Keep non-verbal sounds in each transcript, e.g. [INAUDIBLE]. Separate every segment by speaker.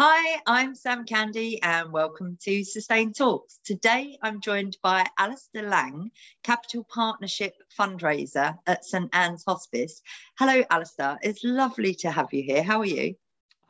Speaker 1: Hi, I'm Sam Candy and welcome to Sustain Talks. Today I'm joined by Alistair Laing, Capital Partnership Fundraiser at St Ann's Hospice. Hello, Alistair. It's lovely to have you here. How are you?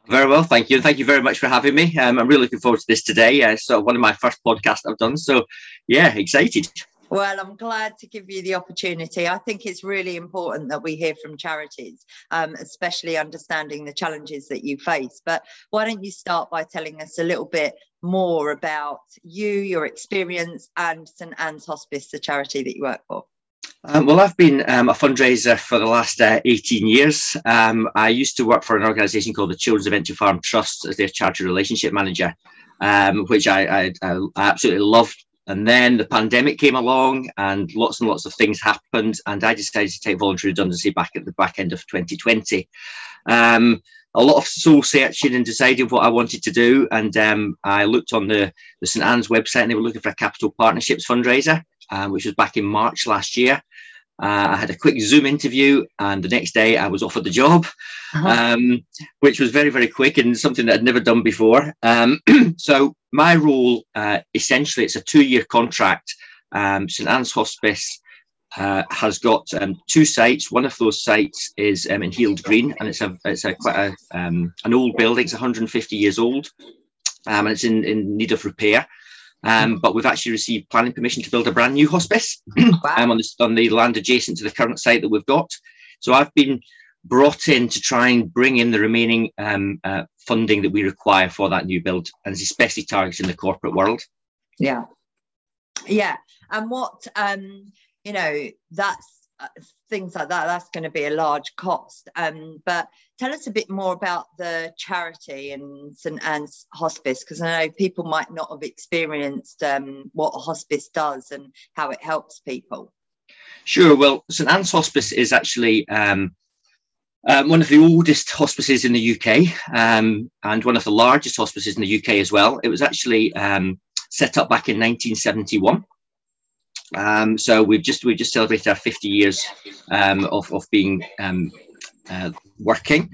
Speaker 2: Very well, thank you. And Thank you very much for having me. Um, I'm really looking forward to this today. Uh, so one of my first podcasts I've done. So yeah, excited.
Speaker 1: Well, I'm glad to give you the opportunity. I think it's really important that we hear from charities, um, especially understanding the challenges that you face. But why don't you start by telling us a little bit more about you, your experience, and St Ann's Hospice, the charity that you work for?
Speaker 2: Um, well, I've been um, a fundraiser for the last uh, 18 years. Um, I used to work for an organisation called the Children's Adventure Farm Trust as their charity relationship manager, um, which I, I, I, absolutely loved and then the pandemic came along and lots and lots of things happened. And I decided to take voluntary redundancy back at the back end of 2020. Um, a lot of soul searching and deciding what I wanted to do. And um, I looked on the, the St Ann's website and they were looking for a capital partnerships fundraiser, um, which was back in March last year. Uh, I had a quick Zoom interview, and the next day I was offered the job, uh-huh. um, which was very, very quick and something that I'd never done before. Um, [CLEARS THROAT] so my role, uh, essentially, it's a two-year contract. Um, St Ann's Hospice uh, has got um, two sites. One of those sites is um, in Heald Green, and it's a it's a quite a, um, an old building. It's 150 years old, and it's in, in need of repair. Um, but we've actually received planning permission to build a brand new hospice [CLEARS THROAT] wow. um, on, the, on the land adjacent to the current site that we've got. So I've been brought in to try and bring in the remaining um, uh, funding that we require for that new build, and it's especially targeting the corporate world.
Speaker 1: Yeah, yeah. And what um, you know, that's things like that that's going to be a large cost um, but tell us a bit more about the charity and st ann's hospice because i know people might not have experienced um, what a hospice does and how it helps people
Speaker 2: sure well st ann's hospice is actually um, um, one of the oldest hospices in the UK um, and one of the largest hospices in the UK as well. It was actually um, set up back in 1971. Um, so we've just we've just celebrated our 50 years um, of, of being um, uh, working.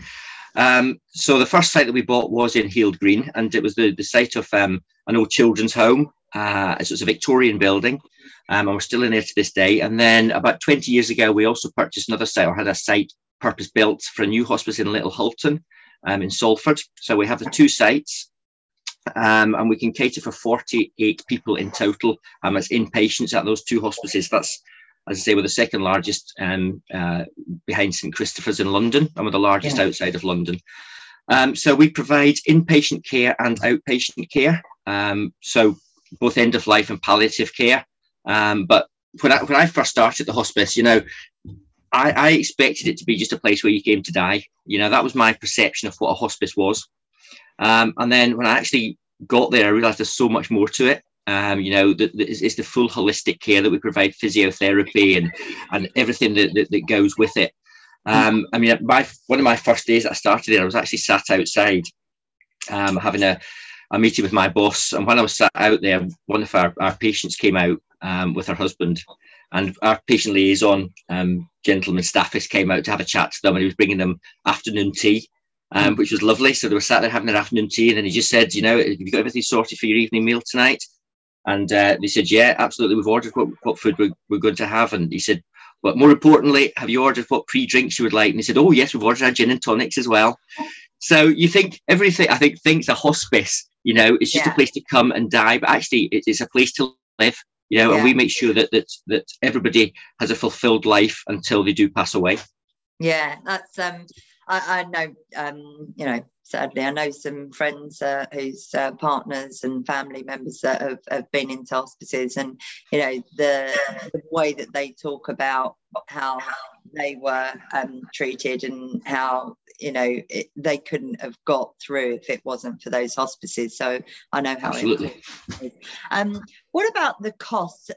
Speaker 2: Um, so the first site that we bought was in Heald Green, and it was the, the site of um, an old children's home. Uh, so it's a Victorian building, um, and we're still in there to this day. And then about 20 years ago, we also purchased another site or had a site purpose built for a new hospice in Little Hulton in Salford. So we have the two sites um, and we can cater for 48 people in total um, as inpatients at those two hospices. That's, as I say, we're the second largest um, uh, behind St Christopher's in London, and we're the largest yeah. outside of London. Um, so we provide inpatient care and outpatient care, um, so both end of life and palliative care. Um, but when I, when I first started the hospice, you know, I, I expected it to be just a place where you came to die. You know, that was my perception of what a hospice was. Um, and then when I actually got there, I realized there's so much more to it. Um, you know, that it's, it's, the full holistic care that we provide physiotherapy and and everything that, that, that goes with it. Um, I mean, my one of my first days that I started there, I was actually sat outside um, having a, a meeting with my boss. And when I was sat out there, one of our, our patients came out um, with her husband. And our patient liaison um, gentleman staffist came out to have a chat to them, and he was bringing them afternoon tea um, which was lovely. So they were sat there having their afternoon tea, and then he just said, "You know, have you got everything sorted for your evening meal tonight?" And uh, they said, "Yeah, absolutely. We've ordered what, what food we're, we're going to have." And he said, "But more importantly, have you ordered what pre-drinks you would like?" And he said, "Oh yes, we've ordered our gin and tonics as well." So you think everything? I think things a hospice. You know, it's just yeah. a place to come and die, but actually, it's a place to live. You know, yeah. and we make sure that that that everybody has a fulfilled life until they do pass away.
Speaker 1: Yeah, that's um I, I know, um, you know, sadly, I know some friends uh, whose uh, partners and family members that have, have been into hospices, and you know, the, the way that they talk about how they were um, treated and how you know it, they couldn't have got through if it wasn't for those hospices. So I know how
Speaker 2: Absolutely.
Speaker 1: Um, what about the costs?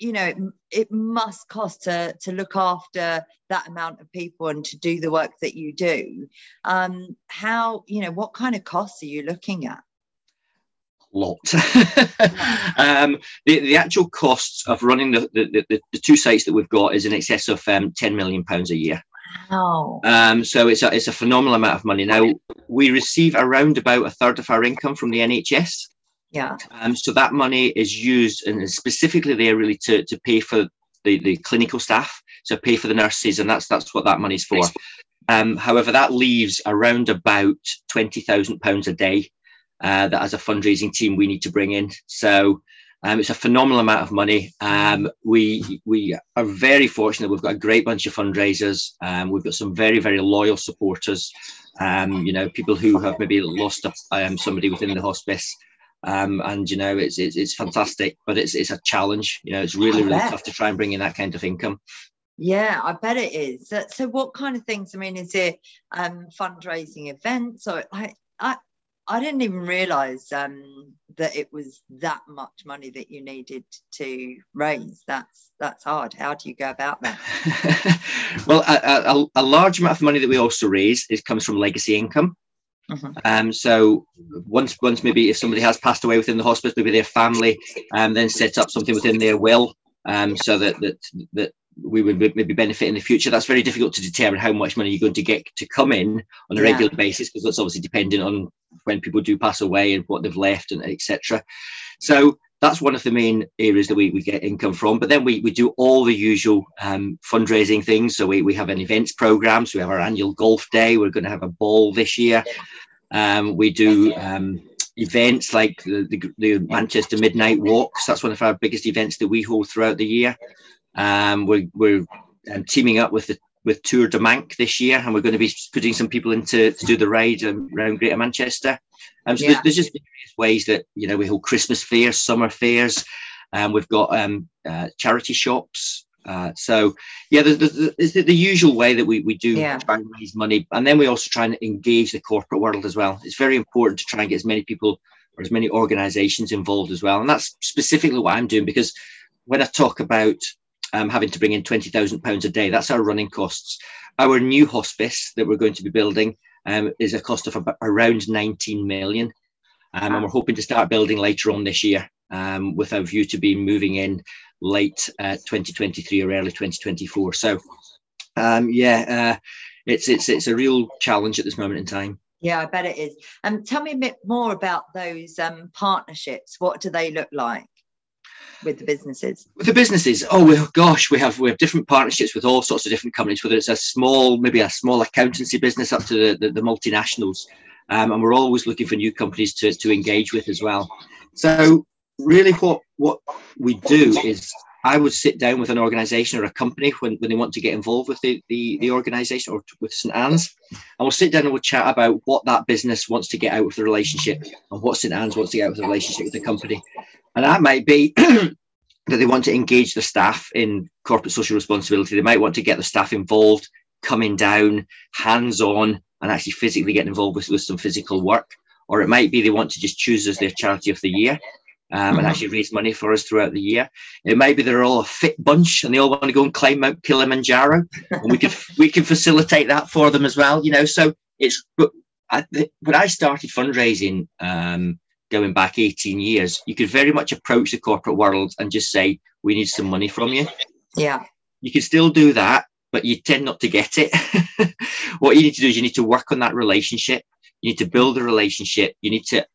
Speaker 1: You know it, it, must cost to to look after that amount of people and to do the work that you do um how you know what kind of costs are you looking at
Speaker 2: lot [LAUGHS] um the, the actual costs of running the, the, the, the two sites that we've got is in excess of um, 10 million pounds a year
Speaker 1: Wow.
Speaker 2: Um, so it's a, it's a phenomenal amount of money. Now, we receive around about a third of our income from the NHS.
Speaker 1: Yeah.
Speaker 2: Um, so that money is used and specifically there really to, to pay for the, the clinical staff, so pay for the nurses, and that's that's what that money's for. Um, however, that leaves around about twenty thousand pounds a day uh, that as a fundraising team we need to bring in. So um, it's a phenomenal amount of money. Um, we we are very fortunate. We've got a great bunch of fundraisers. Um, we've got some very very loyal supporters. Um, you know, people who have maybe lost a, um, somebody within the hospice. Um, and you know, it's, it's it's fantastic, but it's it's a challenge. You know, it's really really tough to try and bring in that kind of income.
Speaker 1: Yeah, I bet it is. So, so what kind of things? I mean, is it fundraising events or I I I didn't even realize um, that it was that much money that you needed to raise. That's that's hard. How do you go about that? [LAUGHS]
Speaker 2: well, a, a, a, large amount of money that we also raise is comes from legacy income. Mm-hmm. Um, so once once maybe if somebody has passed away within the hospice, maybe their family um, then set up something within their will um, so that that that we would maybe benefit in the future. That's very difficult to determine how much money you're going to get to come in on a yeah. regular basis because that's obviously dependent on when people do pass away and what they've left and etc. So that's one of the main areas that we, we get income from. But then we, we do all the usual um, fundraising things. So we, we have an events program. So we have our annual golf day. We're going to have a ball this year. Um, we do um, events like the, the, the, Manchester Midnight Walks. That's one of our biggest events that we hold throughout the year. Um, we're we're um, teaming up with the with Tour de Manc this year, and we're going to be putting some people into to do the ride um, around Greater Manchester. Um, so yeah. there's, there's, just various ways that you know we hold Christmas fairs, summer fairs, and um, we've got um, uh, charity shops. Uh, so yeah, there's, there's the, the, usual way that we, we do yeah. try and raise money, and then we also try and engage the corporate world as well. It's very important to try and get as many people or as many organisations involved as well, and that's specifically what I'm doing because when I talk about um, having to bring in £20,000 a day. That's our running costs. Our new hospice that we're going to be building um, is a cost of about, around 19 million. Um, and we're hoping to start building later on this year um, with a view to be moving in late uh, 2023 or early 2024. So, um, yeah, uh, it's, it's, it's a real challenge at this moment in time.
Speaker 1: Yeah, I bet it is. Um, tell me a bit more about those um, partnerships. What do they look like? With the businesses?
Speaker 2: With the businesses, oh well, gosh, we have we have different partnerships with all sorts of different companies, whether it's a small, maybe a small accountancy business up to the, the, the multinationals, um, and we're always looking for new companies to, to engage with as well. So really, what what we do is I would sit down with an organization or a company when, when they want to get involved with the, the, the organization or with St. Ann's. And we'll sit down and we'll chat about what that business wants to get out of the relationship and what St. Ann's wants to get out of the relationship with the company. And that might be [CLEARS THROAT] that they want to engage the staff in corporate social responsibility. They might want to get the staff involved, coming down, hands on, and actually physically getting involved with, with some physical work. Or it might be they want to just choose as their charity of the year. Um, mm-hmm. and actually raise money for us throughout the year. It might be they're all a fit bunch and they all want to go and climb Mount Kilimanjaro, and we can [LAUGHS] we can facilitate that for them as well. You know, so it's but I, when I started fundraising um, going back 18 years, you could very much approach the corporate world and just say, we need some money from you.
Speaker 1: Yeah.
Speaker 2: You can still do that, but you tend not to get it. [LAUGHS] what you need to do is you need to work on that relationship. You need to build a relationship. You need to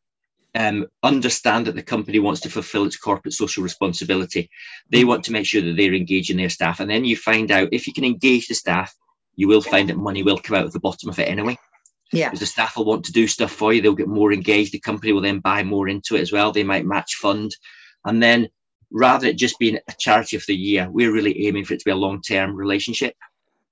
Speaker 2: um, understand that the company wants to fulfill its corporate social responsibility. They want to make sure that they're engaging their staff. And then you find out if you can engage the staff, you will find that money will come out of the bottom of it anyway.
Speaker 1: Yeah.
Speaker 2: Because the staff will want to do stuff for you. They'll get more engaged. The company will then buy more into it as well. They might match fund. And then rather than it just being a charity of the year, we're really aiming for it to be a long-term relationship.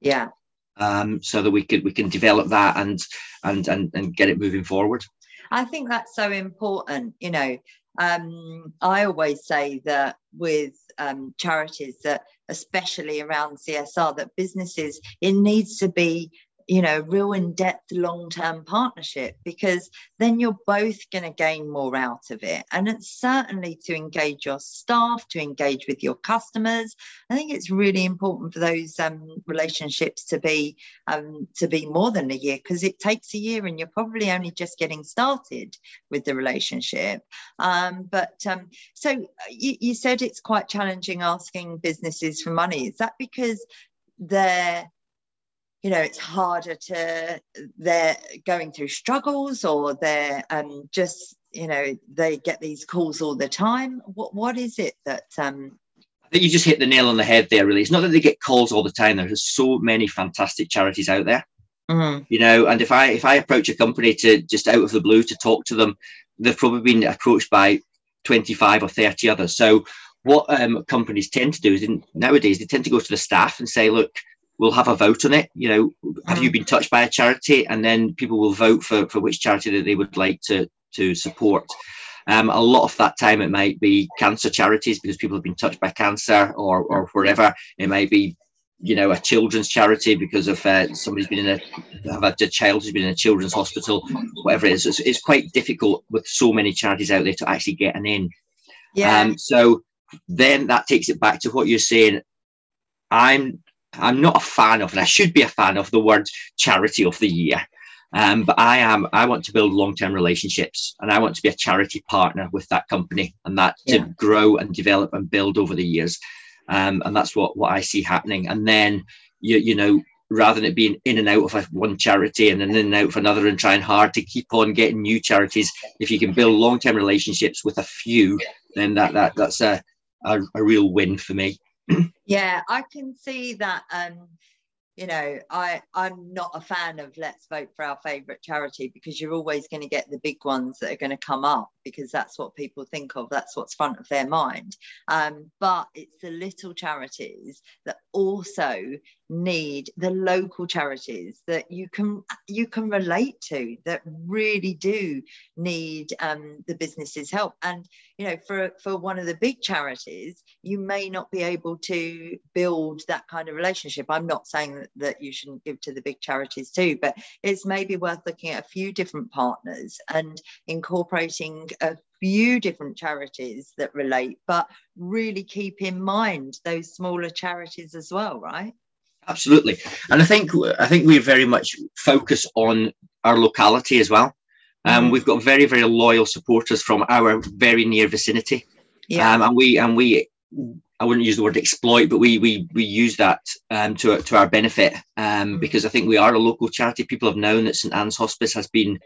Speaker 1: Yeah.
Speaker 2: Um, so that we could we can develop that and and and and get it moving forward.
Speaker 1: I think that's so important. You know, um, I always say that with um, charities that especially around CSR that businesses it needs to be you know real in-depth long-term partnership because then you're both going to gain more out of it. And it's certainly to engage your staff to engage with your customers. I think it's really important for those um, relationships to be um, to be more than a year because it takes a year and you're probably only just getting started with the relationship. Um, but um, so uh, you, you said it's quite challenging asking businesses for money. Is that because they're you know it's harder to they're going through struggles or they're um, just you know they get these calls all the time. What what is it that um
Speaker 2: you just hit the nail on the head there really. It's not that they get calls all the time. There's so many fantastic charities out there. Mm-hmm. you know and if i if i approach a company to just out of the blue to talk to them they've probably been approached by 25 or 30 others. So what um, companies tend to do is in, nowadays they tend to go to the staff and say look we'll have a vote on it. You know, have you mm. been touched by a charity? And then people will vote for, for which charity that they would like to, to support. Um, a lot of that time it might be cancer charities because people have been touched by cancer or, or wherever. It might be, you know, a children's charity because of uh, somebody's been in a, have a, a child who's been in a children's hospital, whatever it is. It's, it's, quite difficult with so many charities out there to actually get an in. Yeah. Um, so then that takes it back to what you're saying. I'm I'm not a fan of, and I should be a fan of the word charity of the year. Um, but I am, I want to build long term relationships and I want to be a charity partner with that company and that yeah. to grow and develop and build over the years. Um, and that's what, what I see happening. And then, you, you know, rather than it being in and out of a, one charity and then in and out of another and trying hard to keep on getting new charities, if you can build long term relationships with a few, then that, that that's a, a, a real win for me
Speaker 1: yeah, I can see that. Um, you know, I I'm not a fan of let's vote for our favorite charity because you're always going to get the big ones that are going to come up because that's what people think of. That's what's front of their mind. Um, but it's the little charities that also need the local charities that you can you can relate to that really do need um, the businesses help. And you know for for one of the big charities you may not be able to build that kind of relationship. I'm not saying that, that you shouldn't give to the big charities too but it's maybe worth looking at a few different partners and incorporating a few different charities that relate but really keep in mind those smaller charities as well right
Speaker 2: Absolutely, and I think I think we very much focus on our locality as well. Um, mm. We've got very very loyal supporters from our very near vicinity, yeah. Um, and we and we I wouldn't use the word exploit, but we we we use that um, to to our benefit um, mm. because I think we are a local charity. People have known that St Ann's Hospice has been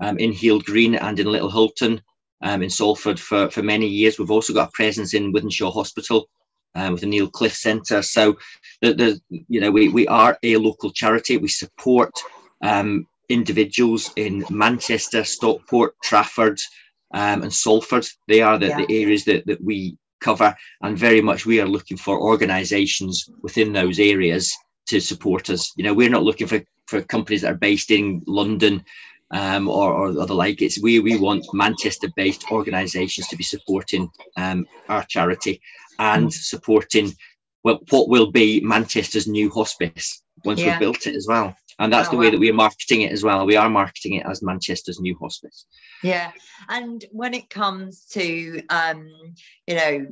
Speaker 2: um, in Heald Green and in Little Hulton um, in Salford for for many years. We've also got a presence in Wythenshawe Hospital um, with the Neil Cliffe Centre. So, the, the, you know, we, we are a local charity. We support um, individuals in Manchester, Stockport, Trafford, um, and Salford. They are the, yeah. the areas that, that we cover, and very much we are looking for organisations within those areas to support us. You know, we're not looking for, for companies that are based in London um, or, or, or, the like. It's we we want Manchester-based organisations to be supporting um, our charity and supporting well what will be Manchester's new hospice once yeah. we've built it as well. And that's oh, the way wow. that we're marketing it as well. We are marketing it as Manchester's new hospice.
Speaker 1: Yeah, and when it comes to um, you know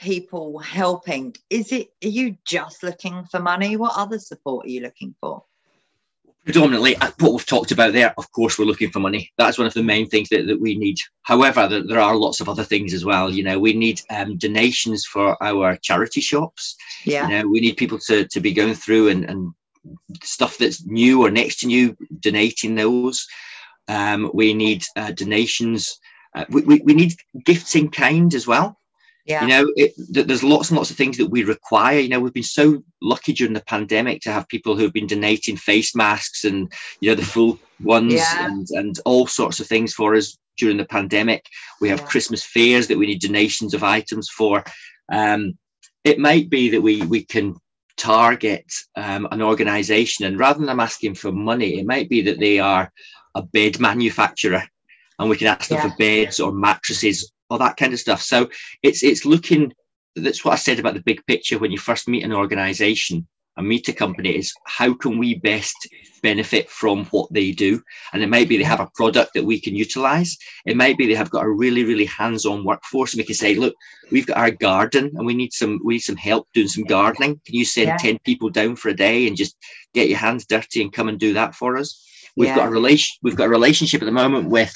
Speaker 1: people helping, is it are you just looking for money? What other support are you looking for?
Speaker 2: Predominantly what we've talked about there of course we're looking for money. That's one of the main things that, that we need. However there, there are lots of other things as well. You know we need um, donations for our charity shops. Yeah. You know we need people to, to be going through and, and stuff that's new or next to new donating those. Um, we need uh, donations. Uh, we, we, we need gifts in kind as well yeah. You know, it, there's lots and lots of things that we require. You know, we've been so lucky during the pandemic to have people who've been donating face masks and, you know, the full ones yeah. and, and all sorts of things for us during the pandemic. We have yeah. Christmas fairs that we need donations of items for. Um, it might be that we, we can target um, an organization and rather than them asking for money, it might be that they are a bed manufacturer and we can ask them yeah. for beds or mattresses or that kind of stuff. So it's it's looking. That's what I said about the big picture when you first meet an organisation and meet a company is how can we best benefit from what they do and it might be they have a product that we can utilize it might be they have got a really really hands-on workforce and we can say look we've got our garden and we need some we need some help doing some gardening can you send yeah. 10 people down for a day and just get your hands dirty and come and do that for us we've yeah. got a relation we've got a relationship at the moment with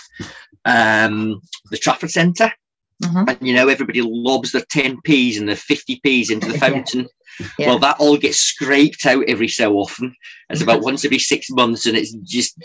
Speaker 2: um, the trafford centre Mm-hmm. And you know, everybody lobs their 10p's and their 50p's into the [LAUGHS] fountain. Yeah. Well, that all gets scraped out every so often. It's about once every six months, and it's just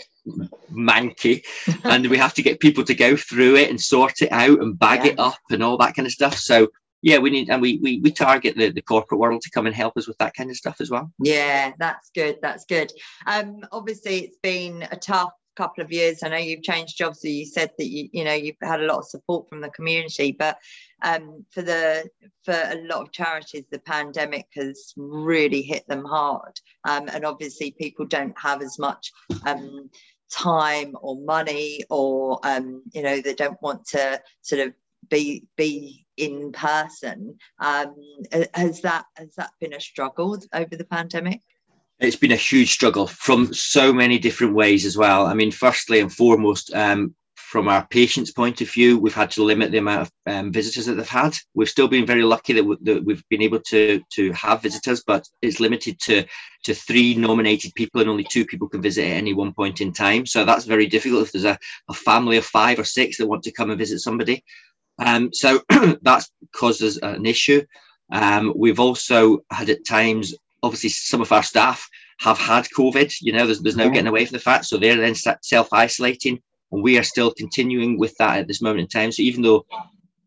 Speaker 2: manky. [LAUGHS] and we have to get people to go through it and sort it out and bag yeah. it up and all that kind of stuff. So yeah, we need and we we, we target the, the corporate world to come and help us with that kind of stuff as well.
Speaker 1: Yeah, that's good. That's good. Um, obviously, it's been a tough couple of years. I know you've changed jobs, so you said that you you know you've had a lot of support from the community, but um, for the for a lot of charities, the pandemic has really hit them hard, um, and obviously people don't have as much. Um, time or money or um, you know they don't want to sort of be be in person um, has that has that been a struggle over the pandemic
Speaker 2: it's been a huge struggle from so many different ways as well. I mean, firstly and foremost, um, from our patients' point of view, we've had to limit the amount of um, visitors that they've had. We've still been very lucky that, w- that, we've been able to to have visitors, but it's limited to to three nominated people, and only two people can visit at any one point in time. So that's very difficult if there's a, a family of five or six that want to come and visit somebody. Um, so [CLEARS THROAT] that's caused us an issue. Um, we've also had at times obviously some of our staff have had COVID. You know, there's, there's no getting away from the fact. So they're then self isolating, and we are still continuing with that at this moment in time. So even though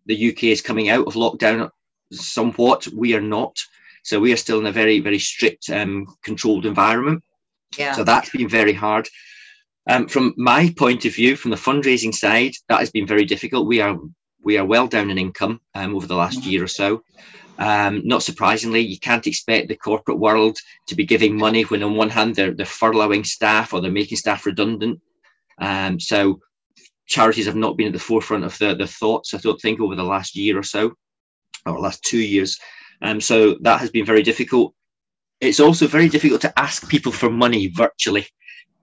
Speaker 2: the UK is coming out of lockdown somewhat, we are not. So we are still in a very, very strict, um, controlled environment. Yeah. So that's been very hard. Um, from my point of view, from the fundraising side, that has been very difficult. We are we are well down in income um, over the last mm-hmm. year or so. Um, not surprisingly, you can't expect the corporate world to be giving money when, on one hand, they're, they're furloughing staff or they're making staff redundant. Um, so, charities have not been at the forefront of the, the thoughts, I don't think, over the last year or so, or last two years. Um, so, that has been very difficult. It's also very difficult to ask people for money virtually.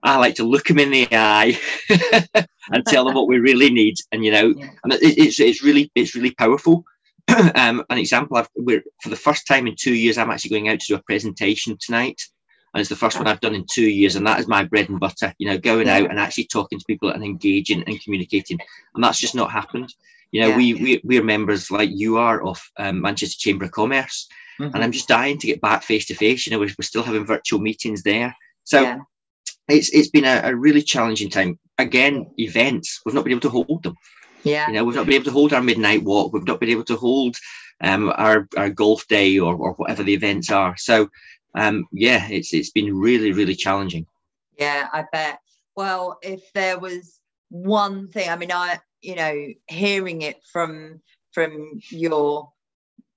Speaker 2: I like to look them in the eye [LAUGHS] and tell them what we really need, and you know, yeah. and it, it's it's really it's really powerful [LAUGHS] um, an example, I've, we're, for the first time in two years, I'm actually going out to do a presentation tonight. And it's the first one I've done in two years. And that is my bread and butter, you know, going out and actually talking to people and engaging and communicating. And that's just not happened. You know, yeah. we, we, we're members like you are of um, Manchester Chamber of Commerce. Mm-hmm. And I'm just dying to get back face to face. You know, we're, we're still having virtual meetings there. So yeah. it's, it's been a, a really challenging time. Again, events, we've not been able to hold them.
Speaker 1: Yeah.
Speaker 2: You know, we've not been able to hold our midnight walk. We've not been able to hold um, our, our golf day or, or whatever the events are. So, um, yeah, it's it's been really, really challenging.
Speaker 1: Yeah, I bet. Well, if there was one thing, I mean, I, you know, hearing it from from your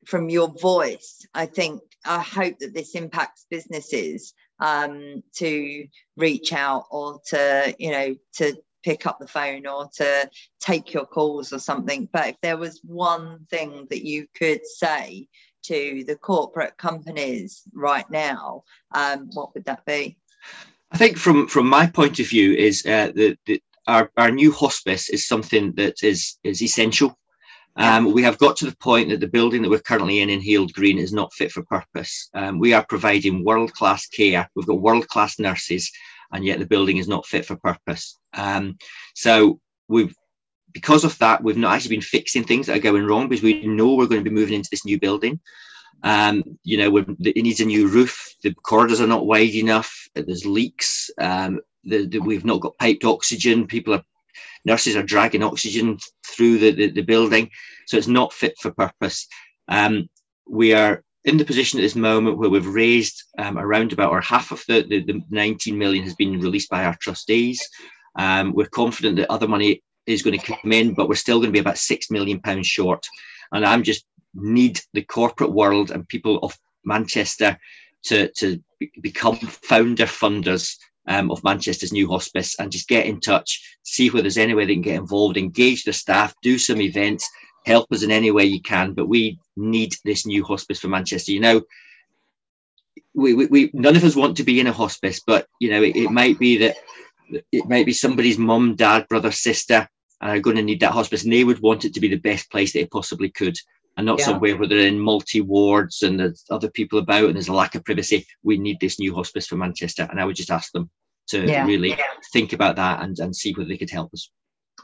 Speaker 1: from your voice, I think I hope that this impacts businesses um, to reach out or to, you know, to pick up the phone or to take your calls or something. But if there was one thing that you could say to the corporate companies right now, um, what would that be?
Speaker 2: I think from from my point of view is uh, that our, our new hospice is something that is is essential. Um, we have got to the point that the building that we're currently in in Heald Green is not fit for purpose. Um, we are providing world class care. We've got world class nurses and yet the building is not fit for purpose. Um, so we've because of that, we've not actually been fixing things that are going wrong because we know we're going to be moving into this new building. Um, you know, it needs a new roof. The corridors are not wide enough. There's leaks. Um, the, the, we've not got piped oxygen. People are nurses are dragging oxygen through the, the, the building, so it's not fit for purpose. Um, we are in the position at this moment where we've raised um, around about or half of the, the, the 19 million has been released by our trustees. Um, we're confident that other money is going to come in, but we're still going to be about six million pounds short. And I'm just need the corporate world and people of Manchester to, to become founder funders um, of Manchester's new hospice and just get in touch, see where there's any way they can get involved, engage the staff, do some events, help us in any way you can. But we need this new hospice for Manchester. You know, we, we, we none of us want to be in a hospice, but you know, it, it might be that it might be somebody's mum, dad, brother, sister and are going to need that hospice, and they would want it to be the best place it possibly could. And not yeah. somewhere where they're in multi wards and there's other people about and there's a lack of privacy. We need this new hospice for Manchester. And I would just ask them to yeah. really yeah. think about that and, and see whether they could help us.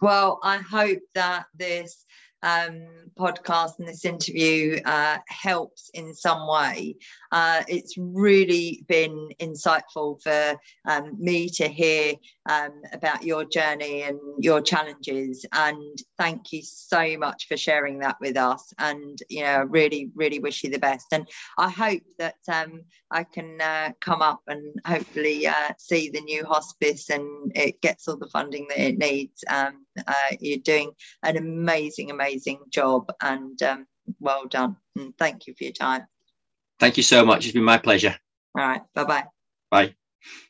Speaker 1: Well, I hope that this um, podcast and this interview uh, helps in some way. Uh, it's really been insightful for um, me to hear um, about your journey and your challenges. And thank you so much for sharing that with us. And, you know, I really, really wish you the best. And I hope that um, I can uh, come up and hopefully uh, see the new hospice and it gets all the funding that it needs. Um, uh, you're doing an amazing, amazing job and um, well done. And thank you for your time.
Speaker 2: Thank you so much. It's been my pleasure.
Speaker 1: All right. Bye-bye.
Speaker 2: Bye.